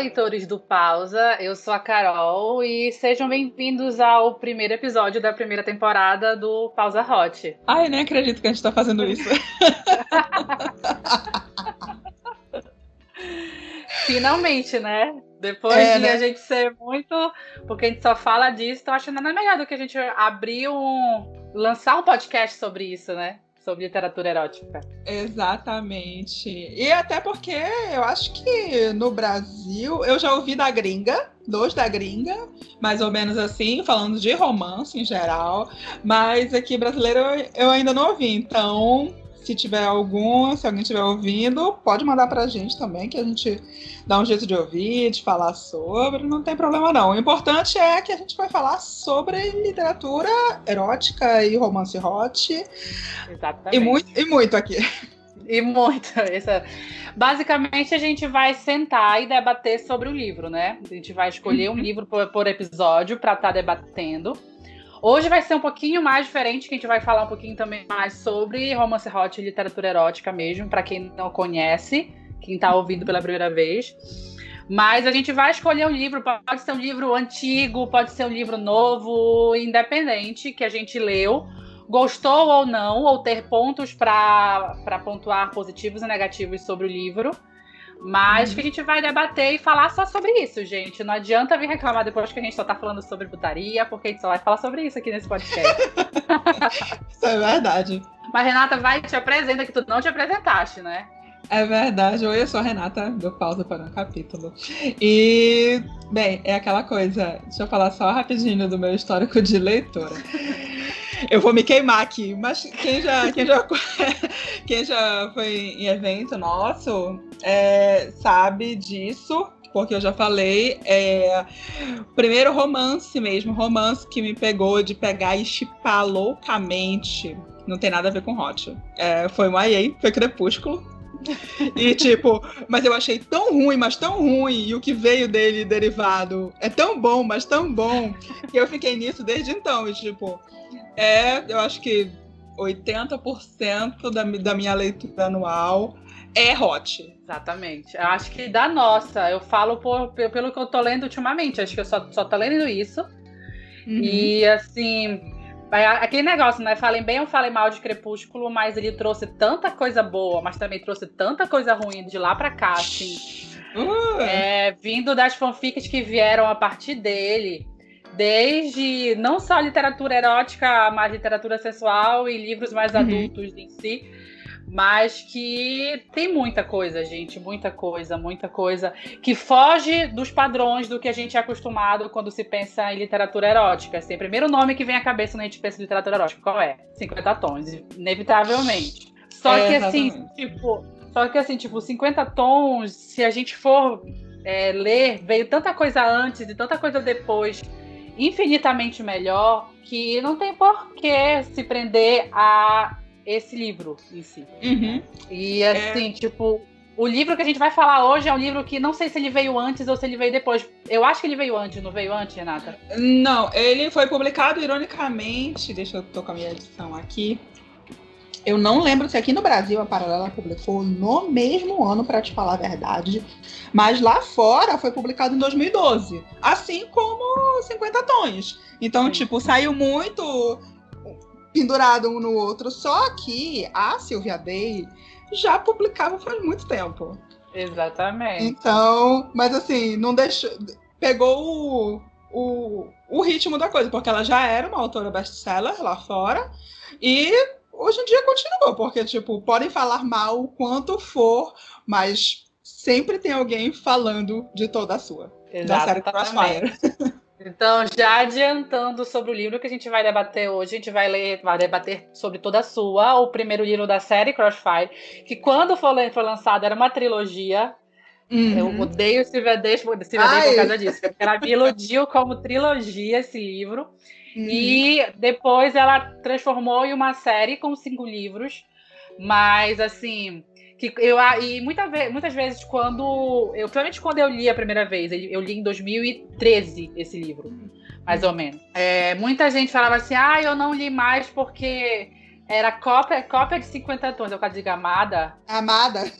leitores do Pausa, eu sou a Carol e sejam bem-vindos ao primeiro episódio da primeira temporada do Pausa Hot. Ai, nem acredito que a gente tá fazendo isso. Finalmente, né? Depois é, de né? a gente ser muito. Porque a gente só fala disso, tô achando nada melhor do que a gente abrir um. lançar um podcast sobre isso, né? Sobre literatura erótica. Exatamente. E até porque eu acho que no Brasil, eu já ouvi da gringa, dois da gringa, mais ou menos assim, falando de romance em geral, mas aqui brasileiro eu ainda não ouvi. Então, se tiver algum, se alguém estiver ouvindo, pode mandar pra gente também, que a gente dá um jeito de ouvir, de falar sobre, não tem problema não. O importante é que a gente vai falar sobre literatura erótica e romance hot. Exatamente. E muito, e muito aqui. E muito. Essa... Basicamente, a gente vai sentar e debater sobre o livro, né? A gente vai escolher um uhum. livro por, por episódio para estar tá debatendo. Hoje vai ser um pouquinho mais diferente, que a gente vai falar um pouquinho também mais sobre romance hot e literatura erótica mesmo, para quem não conhece, quem está ouvindo pela primeira vez. Mas a gente vai escolher um livro, pode ser um livro antigo, pode ser um livro novo, independente, que a gente leu, gostou ou não, ou ter pontos para pontuar positivos e negativos sobre o livro. Mas que a gente vai debater e falar só sobre isso, gente. Não adianta vir reclamar depois que a gente só tá falando sobre putaria, porque a gente só vai falar sobre isso aqui nesse podcast. isso é verdade. Mas Renata, vai te apresenta que tu não te apresentaste, né? É verdade. Oi, eu sou a Renata, do Pausa para um Capítulo. E, bem, é aquela coisa. Deixa eu falar só rapidinho do meu histórico de leitora. Eu vou me queimar aqui, mas quem já, quem já, quem já foi em evento nosso é, sabe disso, porque eu já falei. É, primeiro romance mesmo, romance que me pegou de pegar e chipar loucamente. Não tem nada a ver com Hot. É, foi o YA, foi Crepúsculo. E tipo, mas eu achei tão ruim, mas tão ruim, e o que veio dele derivado é tão bom, mas tão bom, que eu fiquei nisso desde então. E tipo, é, eu acho que 80% da, da minha leitura anual é hot. Exatamente. Eu acho que da nossa, eu falo por, pelo que eu tô lendo ultimamente, acho que eu só, só tô lendo isso. Uhum. E assim, aquele negócio, né? Falem bem ou falem mal de Crepúsculo, mas ele trouxe tanta coisa boa, mas também trouxe tanta coisa ruim de lá pra cá, assim. Uh. É, vindo das fanfics que vieram a partir dele desde não só literatura erótica, mas literatura sexual e livros mais uhum. adultos em si. Mas que tem muita coisa, gente, muita coisa, muita coisa que foge dos padrões do que a gente é acostumado quando se pensa em literatura erótica. Assim, o primeiro nome que vem à cabeça quando a gente pensa em literatura erótica, qual é? 50 tons, inevitavelmente. Só é, que assim, tipo, só que assim, tipo, 50 tons, se a gente for é, ler, veio tanta coisa antes e tanta coisa depois infinitamente melhor que não tem por que se prender a esse livro em si. Uhum. E assim, é... tipo, o livro que a gente vai falar hoje é um livro que não sei se ele veio antes ou se ele veio depois. Eu acho que ele veio antes, não veio antes, Renata? Não, ele foi publicado ironicamente. Deixa eu tocar minha edição aqui. Eu não lembro se aqui no Brasil a Paralela publicou no mesmo ano, para te falar a verdade. Mas lá fora foi publicado em 2012. Assim como 50 Tons. Então, Sim. tipo, saiu muito pendurado um no outro. Só que a Silvia Day já publicava faz muito tempo. Exatamente. Então, mas assim, não deixou. Pegou o, o, o ritmo da coisa, porque ela já era uma autora best-seller lá fora. E hoje em dia continua, porque, tipo, podem falar mal o quanto for, mas sempre tem alguém falando de toda a sua. Exatamente. Da série Crossfire. Então, já adiantando sobre o livro que a gente vai debater hoje, a gente vai ler, vai debater sobre toda a sua, o primeiro livro da série Crossfire, que quando foi, foi lançado era uma trilogia. Uhum. Eu odeio Silvia Day por causa disso. Ela me iludiu como trilogia esse livro. Uhum. E depois ela transformou em uma série com cinco livros. Mas, assim, que eu, e muita muitas vezes, quando. Eu, principalmente quando eu li a primeira vez, eu li em 2013 esse livro, mais ou menos. É, muita gente falava assim: ah, eu não li mais porque Era cópia, cópia de 50 tons, eu quase digo amada. Amada.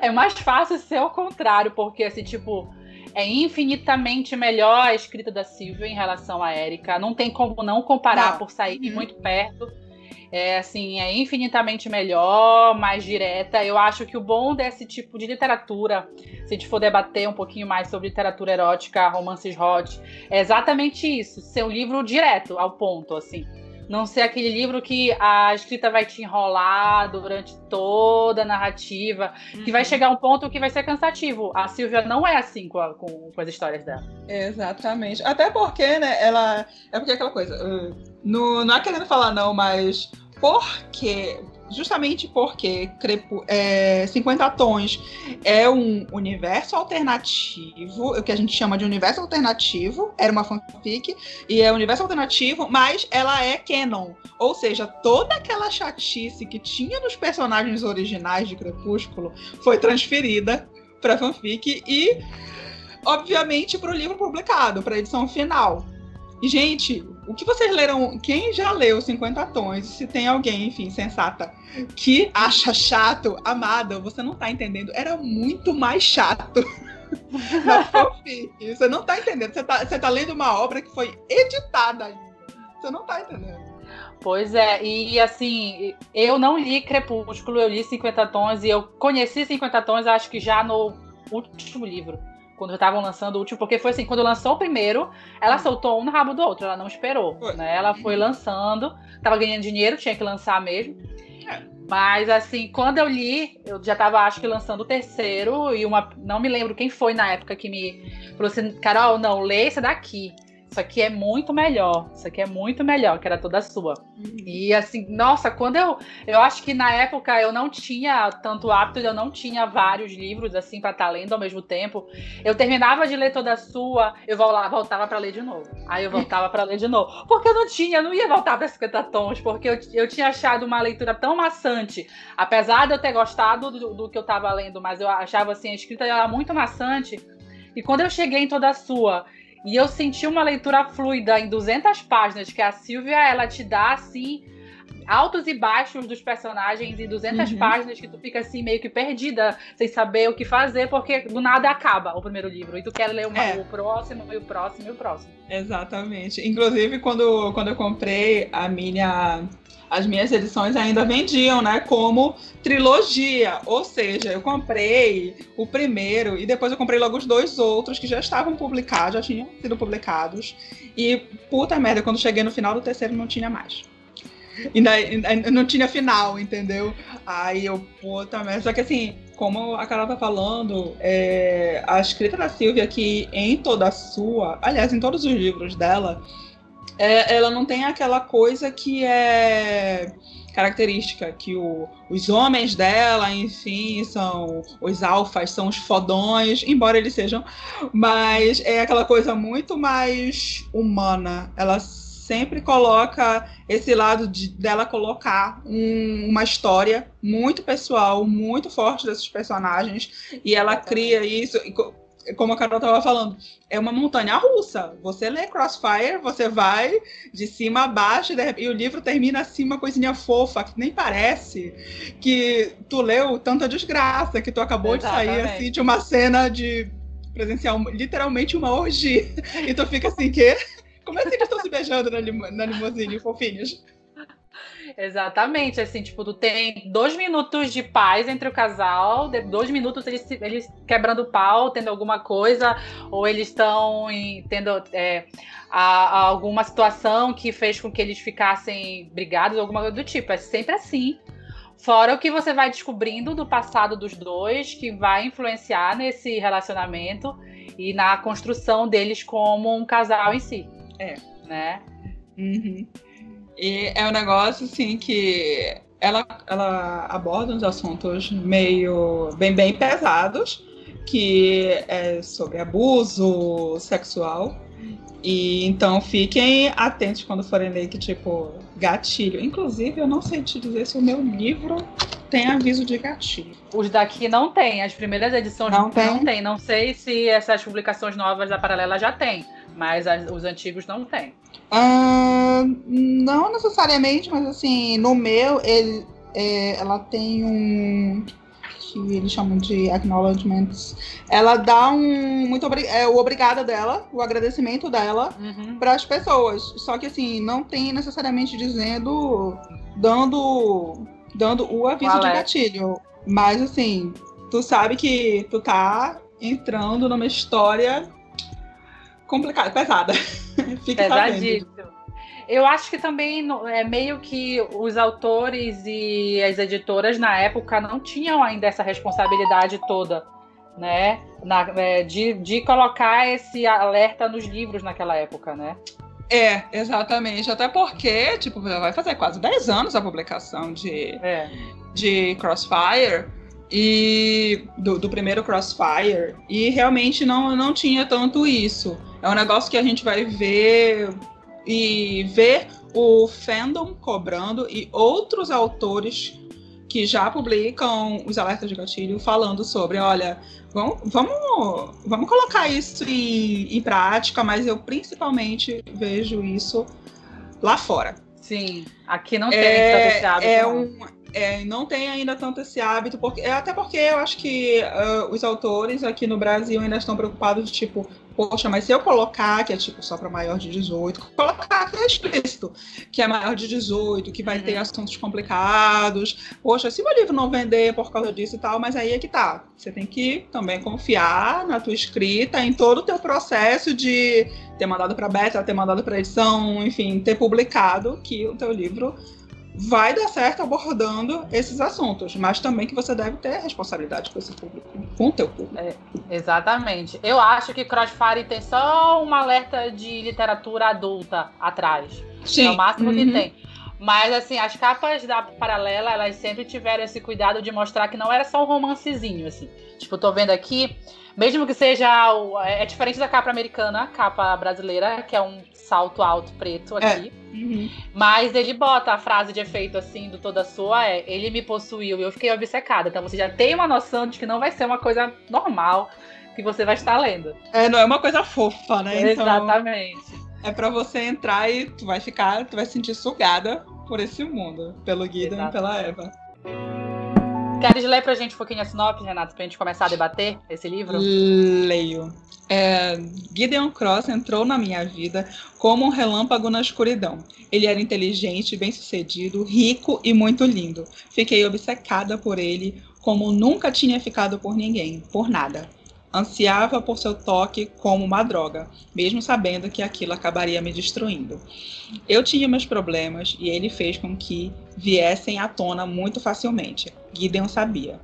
é, é mais fácil ser o contrário, porque assim, tipo, é infinitamente melhor a escrita da Silvia em relação à Érica. Não tem como não comparar não. por sair uhum. muito perto. É assim, é infinitamente melhor, mais direta. Eu acho que o bom desse tipo de literatura, se a gente for debater um pouquinho mais sobre literatura erótica, romances hot, é exatamente isso, ser um livro direto ao ponto, assim não ser aquele livro que a escrita vai te enrolar durante toda a narrativa, uhum. que vai uhum. chegar um ponto que vai ser cansativo. A Silvia não é assim com, a, com, com, as histórias dela. Exatamente. Até porque, né, ela. É porque é aquela coisa. Uh, no, não é querendo falar, não, mas porque justamente porque é, 50 Tons é um universo alternativo, o que a gente chama de universo alternativo, era uma fanfic, e é universo alternativo, mas ela é canon. Ou seja, toda aquela chatice que tinha nos personagens originais de Crepúsculo foi transferida para fanfic e, obviamente, para o livro publicado, para a edição final. E, gente, o que vocês leram? Quem já leu 50 Tons? Se tem alguém, enfim, sensata, que acha chato, amada, você não tá entendendo. Era muito mais chato. na. Você não tá entendendo. Você tá, você tá lendo uma obra que foi editada ainda. Você não tá entendendo. Pois é, e assim, eu não li Crepúsculo, eu li 50 Tons e eu conheci 50 Tons, acho que já no último livro quando estavam lançando o último, porque foi assim, quando lançou o primeiro, ela soltou um no rabo do outro, ela não esperou, foi. né? Ela foi lançando, tava ganhando dinheiro, tinha que lançar mesmo. É. Mas assim, quando eu li, eu já tava acho que lançando o terceiro e uma, não me lembro quem foi na época que me falou assim, Carol, não, lê esse daqui isso aqui é muito melhor, isso aqui é muito melhor, que era toda sua. Uhum. E assim, nossa, quando eu. Eu acho que na época eu não tinha tanto hábito, eu não tinha vários livros assim para estar tá lendo ao mesmo tempo. Eu terminava de ler toda sua, eu voltava para ler de novo. Aí eu voltava para ler de novo. Porque eu não tinha, eu não ia voltar para 50 tons, porque eu, eu tinha achado uma leitura tão maçante. Apesar de eu ter gostado do, do que eu estava lendo, mas eu achava assim, a escrita era muito maçante. E quando eu cheguei em toda sua e eu senti uma leitura fluida em 200 páginas, que a Silvia, ela te dá, assim, altos e baixos dos personagens em 200 uhum. páginas que tu fica assim meio que perdida, sem saber o que fazer, porque do nada acaba o primeiro livro e tu quer ler uma, é. o próximo e o próximo e o próximo. Exatamente. Inclusive quando, quando eu comprei a minha as minhas edições ainda vendiam, né, como trilogia, ou seja, eu comprei o primeiro e depois eu comprei logo os dois outros que já estavam publicados, já tinham sido publicados. E puta merda, quando cheguei no final do terceiro não tinha mais. Ainda não tinha final, entendeu? Aí eu, puta merda. Só que assim, como a Carol tá falando, é, a escrita da Silvia aqui em toda a sua, aliás, em todos os livros dela, é, ela não tem aquela coisa que é característica, que o, os homens dela, enfim, são os alfas, são os fodões, embora eles sejam, mas é aquela coisa muito mais humana. Ela sempre coloca esse lado de, dela colocar um, uma história muito pessoal, muito forte desses personagens, e ela cria isso como a Carol estava falando, é uma montanha russa. Você lê Crossfire, você vai de cima a baixo e o livro termina assim, uma coisinha fofa, que nem parece que tu leu tanta desgraça, que tu acabou Exatamente. de sair assim, de uma cena de presenciar literalmente uma orgia. E tu fica assim, que? Como é que eles estão se beijando na, lim na limusine, fofinhos? Exatamente, assim, tipo, tu tem dois minutos de paz entre o casal, dois minutos eles, eles quebrando pau, tendo alguma coisa, ou eles estão tendo é, a, a alguma situação que fez com que eles ficassem brigados, alguma coisa do tipo. É sempre assim. Fora o que você vai descobrindo do passado dos dois, que vai influenciar nesse relacionamento e na construção deles como um casal em si. É. Né? Uhum. E é um negócio assim que ela, ela aborda uns assuntos meio bem, bem pesados, que é sobre abuso sexual. E então fiquem atentos quando forem ler que, tipo, gatilho. Inclusive, eu não sei te dizer se o meu livro tem aviso de gatilho. Os daqui não tem, as primeiras edições não, não tem. Não, tem. não sei se essas publicações novas da Paralela já tem. Mas as, os antigos não tem. Não necessariamente, mas assim, no meu, ele, é, ela tem um que eles chamam de acknowledgements. Ela dá um muito é, o obrigada dela, o agradecimento dela uhum. para as pessoas. Só que assim, não tem necessariamente dizendo dando dando o aviso de gatilho, mas assim, tu sabe que tu tá entrando numa história complicada, pesada. Fica Pesadíssimo. Eu acho que também é meio que os autores e as editoras na época não tinham ainda essa responsabilidade toda, né? Na, é, de, de colocar esse alerta nos livros naquela época, né? É, exatamente. Até porque, tipo, vai fazer quase 10 anos a publicação de, é. de Crossfire e do, do, primeiro Crossfire e realmente não, não tinha tanto isso. É um negócio que a gente vai ver e ver o fandom cobrando e outros autores que já publicam os alertas de gatilho falando sobre, olha, vamos, vamos, vamos colocar isso em, em prática, mas eu principalmente vejo isso lá fora. Sim, aqui não tem é, esse hábito. É um, é, não tem ainda tanto esse hábito, porque, até porque eu acho que uh, os autores aqui no Brasil ainda estão preocupados de tipo, poxa, mas se eu colocar que é tipo só para maior de 18, colocar que é explícito, que é maior de 18, que vai uhum. ter assuntos complicados, poxa, se meu livro não vender por causa disso e tal, mas aí é que tá. Você tem que também confiar na tua escrita, em todo o teu processo de ter mandado para beta, ter mandado para edição, enfim, ter publicado que o teu livro vai dar certo abordando esses assuntos, mas também que você deve ter responsabilidade com esse público, com o teu público. É, exatamente. Eu acho que Crossfire tem só um alerta de literatura adulta atrás. Sim. É o máximo uhum. que tem. Mas, assim, as capas da Paralela, elas sempre tiveram esse cuidado de mostrar que não era só um romancezinho, assim. Tipo, tô vendo aqui, mesmo que seja. É, é diferente da capa americana, capa brasileira, que é um salto alto preto aqui. É. Uhum. Mas ele bota a frase de efeito assim do toda sua é ele me possuiu e eu fiquei obcecada. Então você já tem uma noção de que não vai ser uma coisa normal que você vai estar lendo. É, não é uma coisa fofa, né? Então, Exatamente. é para você entrar e tu vai ficar, tu vai se sentir sugada por esse mundo, pelo Guido e pela Eva. Queres ler pra gente um pouquinho a sinopse, Renato, pra gente começar a debater esse livro? Leio. É, Gideon Cross entrou na minha vida como um relâmpago na escuridão. Ele era inteligente, bem-sucedido, rico e muito lindo. Fiquei obcecada por ele como nunca tinha ficado por ninguém, por nada. Ansiava por seu toque como uma droga, mesmo sabendo que aquilo acabaria me destruindo. Eu tinha meus problemas e ele fez com que viessem à tona muito facilmente. Gideon sabia.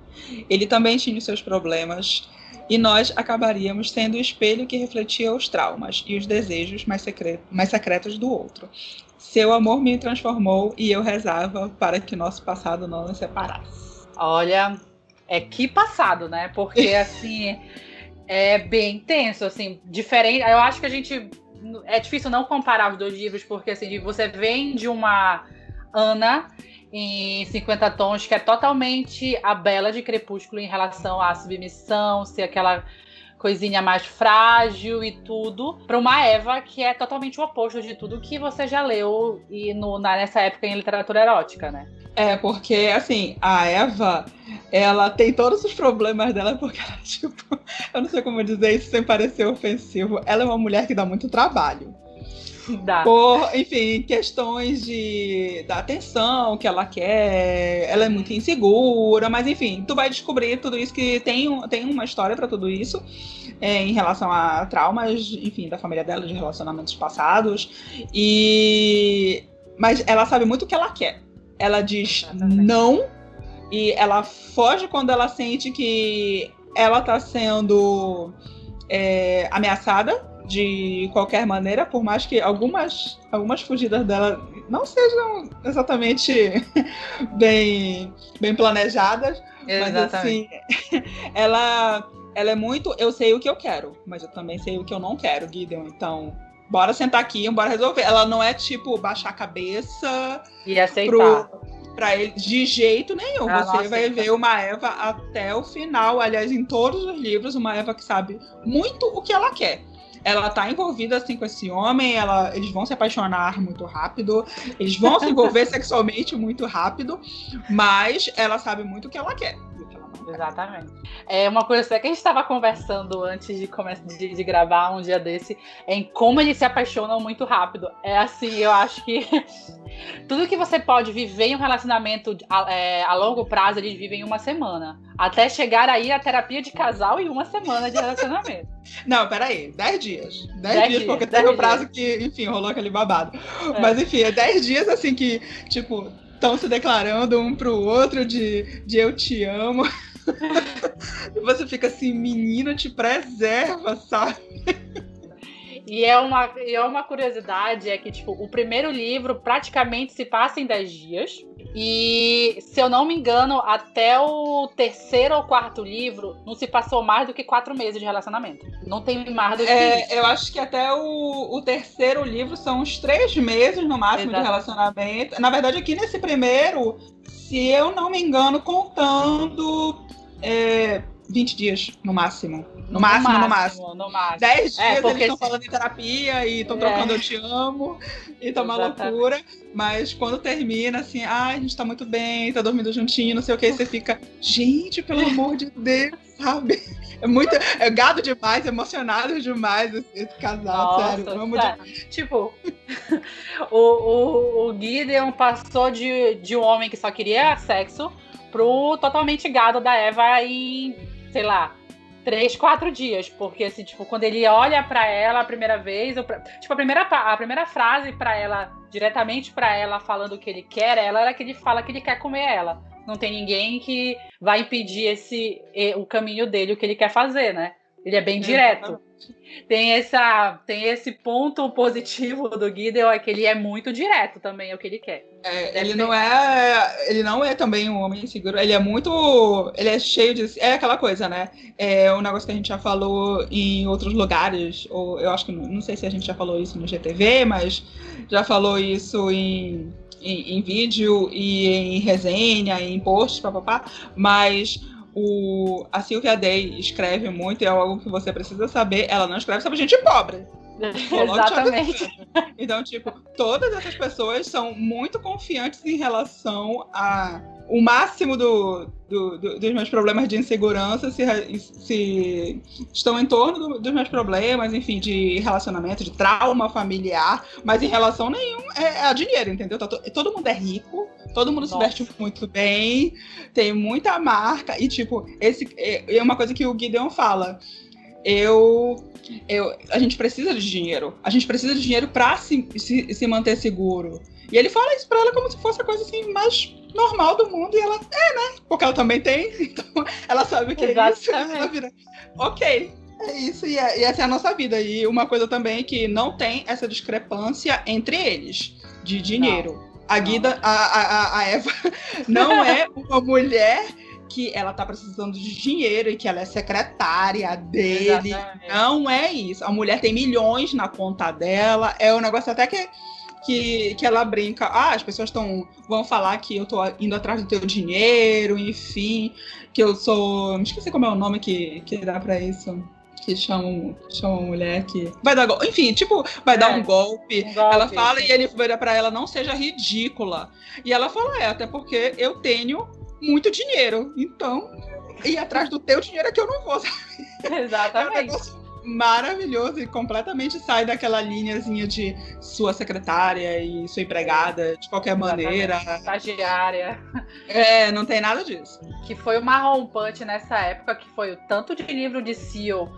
Ele também tinha os seus problemas e nós acabaríamos sendo o espelho que refletia os traumas e os desejos mais, secretos, mais secretos do outro. Seu amor me transformou e eu rezava para que nosso passado não nos separasse. Olha, é que passado, né? Porque assim é bem intenso, assim, diferente. Eu acho que a gente. É difícil não comparar os dois livros, porque assim, você vem de uma Ana em 50 tons, que é totalmente a Bela de Crepúsculo em relação à submissão, ser aquela coisinha mais frágil e tudo, para uma Eva que é totalmente o oposto de tudo que você já leu e no, nessa época em literatura erótica, né? É, porque assim, a Eva, ela tem todos os problemas dela, porque ela, tipo, eu não sei como dizer isso sem parecer ofensivo. Ela é uma mulher que dá muito trabalho. Dá. Por, enfim, questões de da atenção que ela quer, ela é muito insegura, mas enfim, tu vai descobrir tudo isso que tem, tem uma história para tudo isso é, em relação a traumas, enfim, da família dela, de relacionamentos passados. E mas ela sabe muito o que ela quer. Ela diz Exatamente. não e ela foge quando ela sente que ela tá sendo é, ameaçada de qualquer maneira, por mais que algumas, algumas fugidas dela não sejam exatamente bem, bem planejadas, exatamente. mas assim, ela, ela é muito. Eu sei o que eu quero, mas eu também sei o que eu não quero, Gideon. Então, bora sentar aqui, bora resolver. Ela não é tipo baixar a cabeça e aceitar. Pro, para ele de jeito nenhum. Ah, Você vai ver uma Eva até o final, aliás, em todos os livros, uma Eva que sabe muito o que ela quer. ela tá envolvida assim com esse homem, ela, eles vão se apaixonar muito rápido, eles vão se envolver sexualmente muito rápido, mas ela sabe muito o que ela quer. Exatamente. É uma coisa que a gente estava conversando antes de, de, de, gravar um dia desse, é em como eles se apaixonam muito rápido. É assim, eu acho que tudo que você pode viver em um relacionamento a, é, a longo prazo, eles vivem em uma semana. Até chegar aí a terapia de casal em uma semana de relacionamento. Não, peraí, 10 dias. 10 dias, porque teve o prazo que, enfim, rolou aquele babado. É. Mas enfim, é 10 dias assim que, tipo, estão se declarando um pro outro de, de eu te amo. você fica assim, menina, te preserva, sabe? E é uma, e é uma curiosidade, é que, tipo, o primeiro livro praticamente se passa em 10 dias. E, se eu não me engano, até o terceiro ou quarto livro não se passou mais do que quatro meses de relacionamento. Não tem mais do que é, isso. Eu acho que até o, o terceiro livro são uns três meses no máximo Exato. de relacionamento. Na verdade, aqui nesse primeiro, se eu não me engano, contando é, 20 dias, no máximo. No, máximo, no máximo. No máximo. 10 é, dias é, eles estão falando em terapia e estão é. trocando eu te amo e tá uma loucura. Mas quando termina, assim, ah, a gente tá muito bem, tá dormindo juntinho, não sei o que, você fica, gente, pelo amor de Deus, sabe? É muito. É gado demais, emocionado demais esse, casal, Nossa, sério. Amo demais. Tipo, o, o, o Gideon passou de, de um homem que só queria sexo pro totalmente gado da Eva em, sei lá, três, quatro dias. Porque, assim, tipo, quando ele olha para ela a primeira vez, eu, tipo, a primeira, a primeira frase para ela, diretamente para ela, falando o que ele quer, ela era que ele fala que ele quer comer ela. Não tem ninguém que vai impedir esse o caminho dele, o que ele quer fazer, né? Ele é bem direto. Tem, essa, tem esse ponto positivo do Gideon, é que ele é muito direto também, é o que ele quer. É, ele não é. Ele não é também um homem inseguro. Ele é muito. Ele é cheio de. É aquela coisa, né? É um negócio que a gente já falou em outros lugares. Ou eu acho que. Não sei se a gente já falou isso no GTV, mas já falou isso em. Em, em vídeo e em resenha, em posts, papapá, mas o, a Silvia Day escreve muito, e é algo que você precisa saber, ela não escreve sobre gente pobre. Exatamente. Então, tipo, todas essas pessoas são muito confiantes em relação a o máximo do, do, do, dos meus problemas de insegurança se, se estão em torno do, dos meus problemas, enfim, de relacionamento, de trauma familiar, mas em relação nenhum é, é a dinheiro, entendeu? Tá todo mundo é rico, todo mundo Nossa. se veste muito bem, tem muita marca, e tipo, esse é, é uma coisa que o Gideon fala. Eu eu, a gente precisa de dinheiro. A gente precisa de dinheiro para se, se, se, manter seguro. E ele fala isso pra ela como se fosse a coisa assim mais normal do mundo. E ela, é, né? Porque ela também tem. Então ela sabe o que Exatamente. é isso. Ela vira, ok, é isso. E, é, e essa é a nossa vida. E uma coisa também que não tem essa discrepância entre eles de dinheiro. Não. A Guida, a, a, a Eva, não é uma mulher que ela tá precisando de dinheiro e que ela é secretária dele. Exatamente. Não é isso. A mulher tem milhões na conta dela. É um negócio até que que, que ela brinca, ah, as pessoas estão vão falar que eu tô indo atrás do teu dinheiro, enfim, que eu sou, me esqueci como é o nome que, que dá para isso. Que chamam, chamam mulher que. Vai dar golpe. Enfim, tipo, vai é, dar um golpe. um golpe. Ela fala e ele vira pra ela, não seja ridícula. E ela fala, é, até porque eu tenho muito dinheiro. Então, ir atrás do teu dinheiro é que eu não vou, sabe? Exatamente. É um maravilhoso e completamente sai daquela linhazinha de sua secretária e sua empregada, de qualquer maneira. Estagiária. É, não tem nada disso. Que foi uma rompante nessa época, que foi o tanto de livro de CEO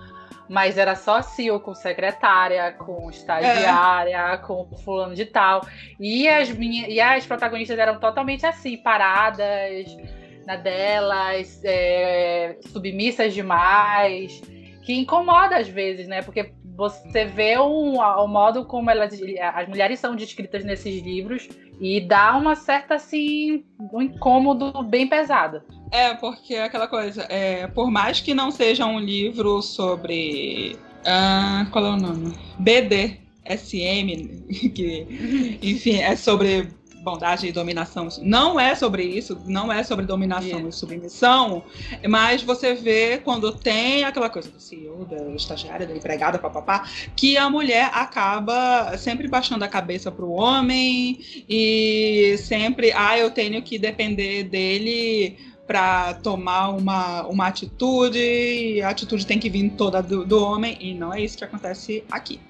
mas era só CEO com secretária, com estagiária, é. com fulano de tal. E as, minha, e as protagonistas eram totalmente assim, paradas na delas, é, submissas demais, que incomoda às vezes, né? Porque você vê um, o modo como elas, as mulheres são descritas nesses livros e dá uma certa, assim, um incômodo bem pesado. É, porque é aquela coisa, é, por mais que não seja um livro sobre. Ah, qual é o nome? BDSM, que, enfim, é sobre bondade e dominação. Não é sobre isso, não é sobre dominação e submissão, mas você vê quando tem aquela coisa do CEO, da estagiária, da empregada, papapá, que a mulher acaba sempre baixando a cabeça para o homem e sempre, ah, eu tenho que depender dele para tomar uma, uma atitude, e a atitude tem que vir toda do, do homem, e não é isso que acontece aqui.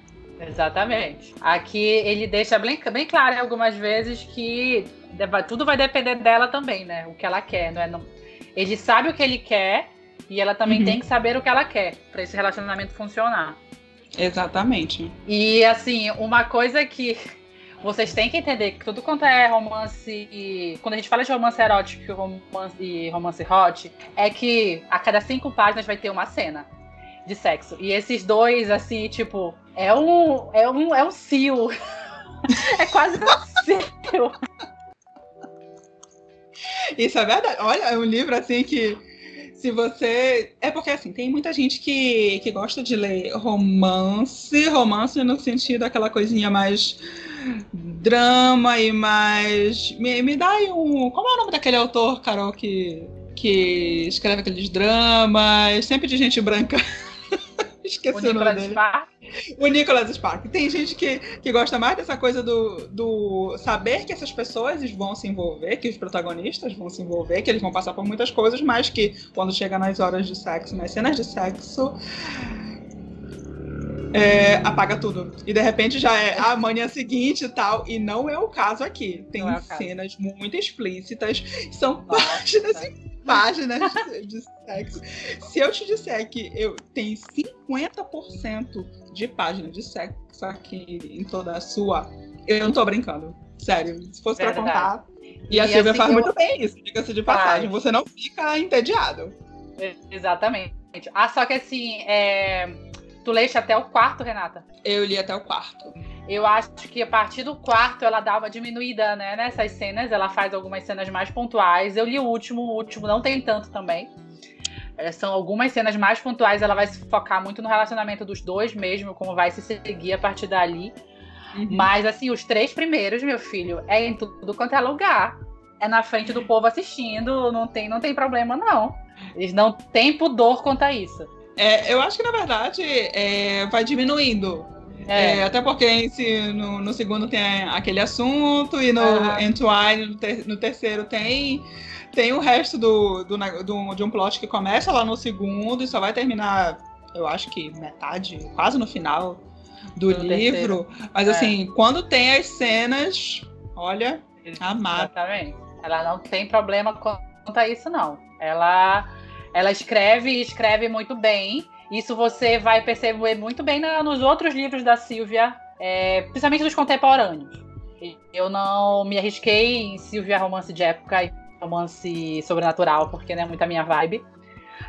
Exatamente. Aqui ele deixa bem, bem claro algumas vezes que tudo vai depender dela também, né? O que ela quer, não é? Não... Ele sabe o que ele quer e ela também uhum. tem que saber o que ela quer para esse relacionamento funcionar. Exatamente. E assim, uma coisa que vocês têm que entender que tudo quanto é romance e. Quando a gente fala de romance erótico e romance, e romance hot, é que a cada cinco páginas vai ter uma cena de sexo. E esses dois, assim, tipo, é um. É um, é um cio. é quase um cio. Isso é verdade. Olha, é um livro assim que. Se você. É porque assim, tem muita gente que, que gosta de ler romance, romance no sentido aquela coisinha mais drama e mais. Me, me dá aí um. Como é o nome daquele autor, Carol, que, que escreve aqueles dramas, sempre de gente branca? Esqueci o, o nome dele. Spark. O Nicholas Spark. Tem gente que, que gosta mais dessa coisa do, do saber que essas pessoas vão se envolver, que os protagonistas vão se envolver, que eles vão passar por muitas coisas, mas que quando chega nas horas de sexo, nas cenas de sexo, é, apaga tudo. E de repente já é a manhã seguinte e tal. E não é o caso aqui. Tem é cenas muito explícitas. São Nossa. páginas e páginas de sexo. Se eu te disser que eu tenho 50% de página de sexo aqui em toda a sua, eu não tô brincando. Sério. Se fosse Verdade. pra contar. E, e a Silvia assim, faz eu... muito bem isso, diga-se de passagem. Faz. Você não fica entediado. Exatamente. Ah, só que assim, é Tu leste até o quarto, Renata? Eu li até o quarto. Eu acho que a partir do quarto ela dá uma diminuída, né, nessas cenas. Ela faz algumas cenas mais pontuais. Eu li o último, o último não tem tanto também. É, são algumas cenas mais pontuais. Ela vai se focar muito no relacionamento dos dois mesmo, como vai se seguir a partir dali. Uhum. Mas, assim, os três primeiros, meu filho, é em tudo quanto é lugar. É na frente do povo assistindo, não tem, não tem problema, não. Eles não têm pudor quanto a isso. É, eu acho que, na verdade, é, vai diminuindo. É. É, até porque no, no, segundo tem aquele assunto, e no uhum. Entwine, no, ter, no, terceiro, tem, tem o resto do, do, do, de um plot que começa lá no segundo e só vai terminar, eu acho que metade, quase no final do livro. Terceiro. Mas é. assim, quando tem as cenas, olha, amado. Exatamente. Ela não tem problema quanto a isso, não. Ela ela escreve e escreve muito bem. Isso você vai perceber muito bem na, nos outros livros da Silvia, é, principalmente dos contemporâneos. Eu não me arrisquei em Silvia romance de época e romance sobrenatural, porque não é muito a minha vibe.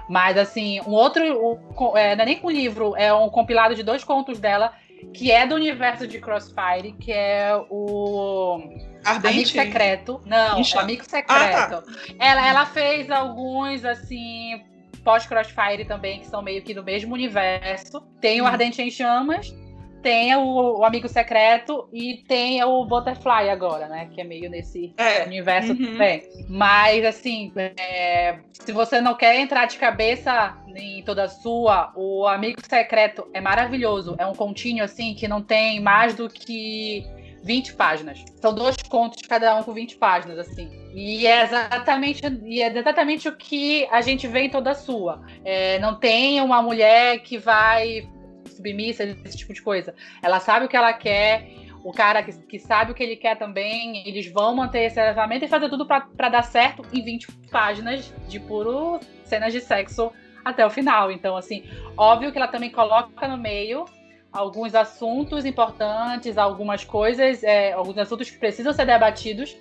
Mas, assim, um outro. Um, é, não é nem um livro, é um compilado de dois contos dela, que é do universo de Crossfire, que é o. Ardente. Amigo Secreto. Não, Incha. Amigo Secreto. Ah, tá. ela, ela fez alguns, assim, pós-Crossfire também, que são meio que do mesmo universo. Tem o hum. Ardente em Chamas, tem o, o, Amigo Secreto e tem o Butterfly agora, né? Que é meio nesse é. universo uhum. também. Mas, assim, é, se você não quer entrar de cabeça em toda a sua, o Amigo Secreto é maravilhoso. É um continho, assim, que não tem mais do que 20 páginas. São dois contos, cada um com 20 páginas, assim. E é exatamente, e é exatamente o que a gente vê em toda a sua. É, não tem uma mulher que vai submissa, esse tipo de coisa. Ela sabe o que ela quer, o cara que, que sabe o que ele quer também, eles vão manter esse relacionamento e fazer tudo para dar certo em 20 páginas de puro cenas de sexo até o final. Então, assim, óbvio que ela também coloca no meio alguns assuntos importantes, algumas coisas, é, alguns assuntos que precisam ser debatidos,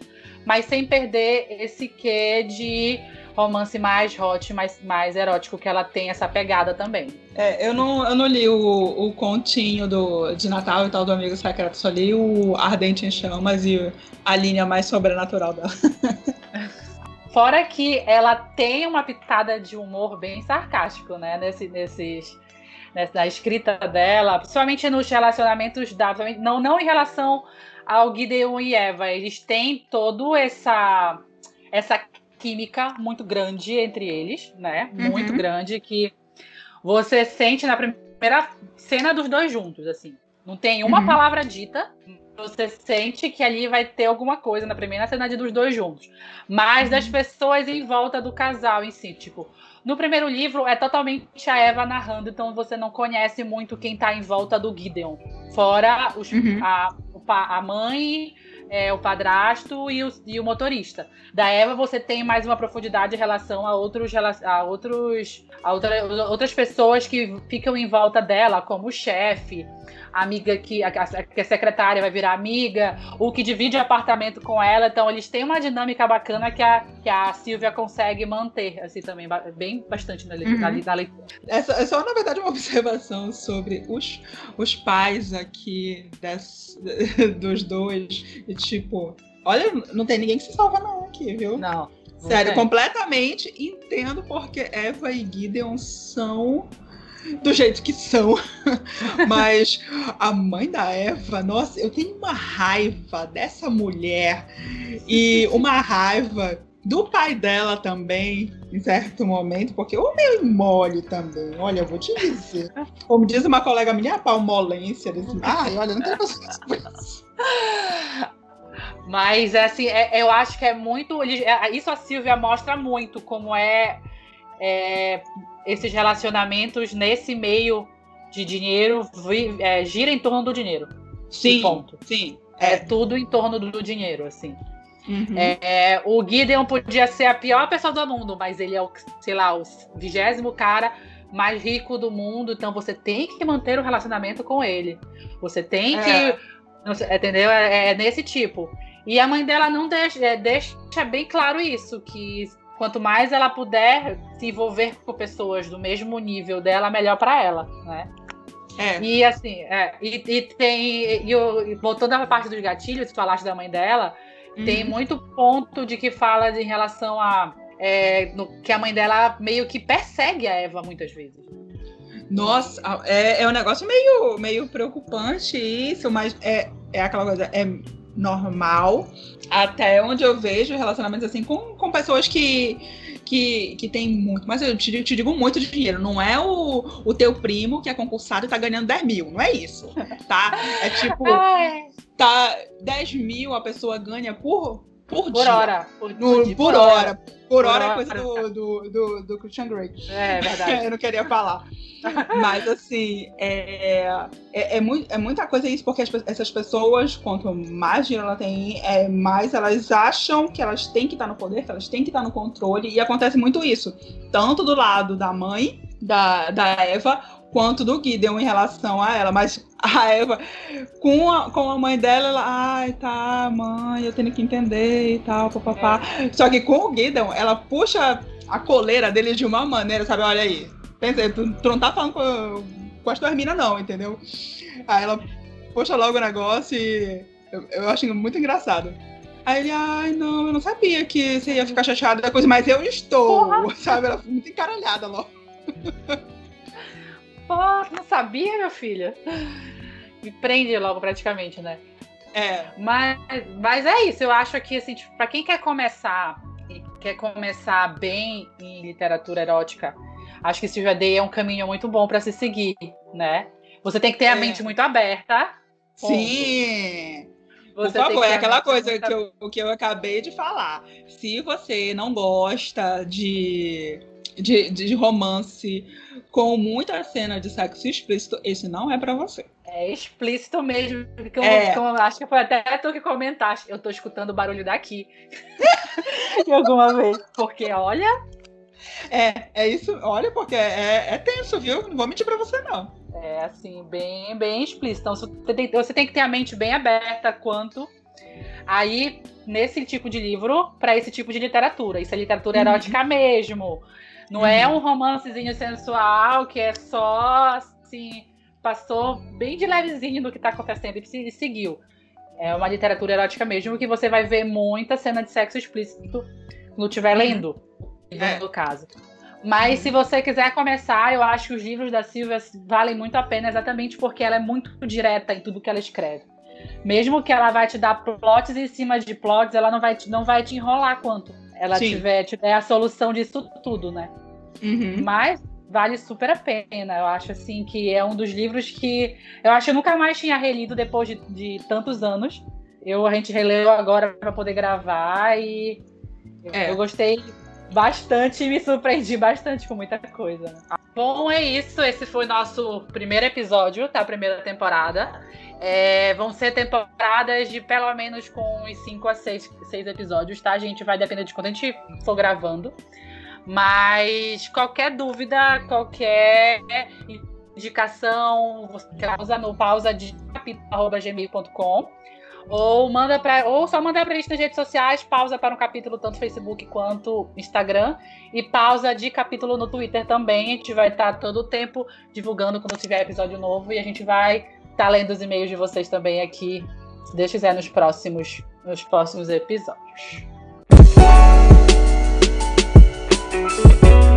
mas sem perder esse quê de romance mais hot, mais, mais erótico, que ela tem essa pegada também. É, eu não, eu não li o, o continho do, de Natal e tal do Amigo Secreto, só li o Ardente em Chamas e a linha mais sobrenatural dela. Fora que ela tem uma pitada de humor bem sarcástico, né? Nesse, nesses, nessa escrita dela, principalmente nos relacionamentos da. Não, não em relação ao Gideon e Eva. Eles têm toda essa essa química muito grande entre eles, né? Muito uhum. grande que você sente na primeira cena dos dois juntos, assim. Não tem uma uhum. palavra dita, você sente que ali vai ter alguma coisa na primeira cena dos dois juntos. Mas das uhum. pessoas em volta do casal em si, tipo, no primeiro livro é totalmente a Eva narrando, então você não conhece muito quem tá em volta do Gideon. Fora os, uhum. a, a mãe, é, o padrasto e o, e o motorista. Da Eva você tem mais uma profundidade em relação a outros a outros a outra, outras pessoas que ficam em volta dela, como o chefe, a amiga que a, que a secretária vai virar amiga, o que divide apartamento com ela. Então, eles têm uma dinâmica bacana que a, que a Silvia consegue manter, assim, também, bem bastante na, uhum. na, na leitura. Essa é só, na verdade, uma observação sobre os, os pais aqui des, dos dois. E, tipo, olha, não tem ninguém que se salva, não, aqui, viu? Não. Sério, completamente entendo porque Eva e Gideon são do jeito que são. Mas a mãe da Eva, nossa, eu tenho uma raiva dessa mulher e uma raiva do pai dela também, em certo momento, porque o meu mole também. Olha, eu vou te dizer. Como diz uma colega minha, a palmolência desse. Ai, olha, não tem isso. Mas, assim, é, eu acho que é muito. É, isso a Silvia mostra muito como é, é esses relacionamentos nesse meio de dinheiro é, gira em torno do dinheiro. Sim. Ponto. Sim. É. é tudo em torno do dinheiro, assim. Uhum. É, o Gideon podia ser a pior pessoa do mundo, mas ele é o, sei lá, o vigésimo cara mais rico do mundo, então você tem que manter o relacionamento com ele. Você tem é. que. Entendeu? É, é, nesse tipo. E a mãe dela não deixa, é, deixa bem claro isso, que quanto mais ela puder se envolver com pessoas do mesmo nível dela, melhor para ela, né? É. E assim, é, e, e, tem. E, e, voltando à parte dos gatilhos, se falaste da mãe dela, uhum. tem muito ponto de que fala em relação a. É, no, que a mãe dela meio que persegue a Eva muitas vezes. Nossa, é, é um negócio meio, meio preocupante isso, mas é, é aquela coisa, é normal, até onde eu vejo relacionamentos assim com, com pessoas que, que, que tem muito, mas eu te, te digo muito de dinheiro, não é o, o teu primo que é concursado e tá ganhando 10 mil, não é isso, tá? É tipo, tá 10 mil a pessoa ganha por, por, por dia. Hora, por, no, por, por hora. hora. Por, hora, é coisa do, do, do, do Christian Grey. É, é verdade. eu não queria falar. Mas, assim, é, é, é, muito, é muita coisa isso, porque as, essas pessoas, quanto mais dinheiro ela tem, é, mais elas acham que elas têm que estar no poder, que elas têm que estar no controle, e acontece muito isso. Tanto do lado da mãe, da, da Eva, quanto do Gideon em relação a ela. Mas a Eva, com a, com a mãe dela, ela, ai, tá, mãe, eu tenho que entender e tal, papapá. É. Só que com o Gideon, ela puxa a coleira dele de uma maneira, sabe? Olha aí. Pensa, tu, tu não tá falando com, com as tuas minas, não, entendeu? Aí ela puxa logo o negócio e eu, eu acho muito engraçado. Aí ele, ai, não, eu não sabia que você ia ficar chateada da coisa, mas eu estou, Porra. sabe? Ela foi muito encaralhada logo. Pô, não sabia, meu filho? Me prende logo, praticamente, né? É. Mas, mas é isso, eu acho que, assim, tipo, pra quem quer começar e quer começar bem em literatura erótica, acho que Silvia Day é um caminho muito bom para se seguir, né? Você tem que ter é. a mente muito aberta. Ponto. Sim! Você Por favor, é aquela coisa que eu, que eu acabei de falar. Se você não gosta de, de, de romance com muita cena de sexo explícito, esse não é para você. É explícito mesmo. Que eu, é. eu acho que foi até tu que comentaste. Eu tô escutando o barulho daqui. alguma vez. Porque, olha. É, é isso. Olha, porque é, é tenso, viu? Não vou mentir pra você, não. É, assim, bem, bem explícito. Então, você tem, você tem que ter a mente bem aberta quanto aí nesse tipo de livro para esse tipo de literatura. Isso é literatura uhum. erótica mesmo. Não é uhum. um romancezinho sensual que é só assim, passou bem de levezinho no que tá acontecendo e seguiu. É uma literatura erótica mesmo que você vai ver muita cena de sexo explícito quando estiver uhum. lendo, é. no caso. Mas se você quiser começar, eu acho que os livros da Silvia valem muito a pena exatamente porque ela é muito direta em tudo que ela escreve. mesmo que ela vai te dar plots em cima de plots, ela não vai te, não vai te enrolar quanto ela Sim. tiver, tiver a solução disso tudo, né? Uhum. Mas vale super a pena. Eu acho assim que é um dos livros que eu acho que eu nunca mais tinha relido depois de, de tantos anos. Eu a gente releu agora para poder gravar e é. eu gostei bastante e me surpreendi bastante com muita coisa. Bom, é isso. Esse foi o nosso primeiro episódio da primeira temporada. É, vão ser temporadas de pelo menos com uns 5 a 6 episódios, tá? A gente vai depender de quando a gente for gravando. Mas qualquer dúvida, qualquer indicação, você causa no pausa de gmail.com ou manda para ou só manda para a gente nas redes sociais, pausa para um capítulo tanto Facebook quanto Instagram e pausa de capítulo no Twitter também. A gente vai estar todo o tempo divulgando quando tiver episódio novo e a gente vai estar lendo os e-mails de vocês também aqui, se Deus quiser nos próximos nos próximos episódios. Thank you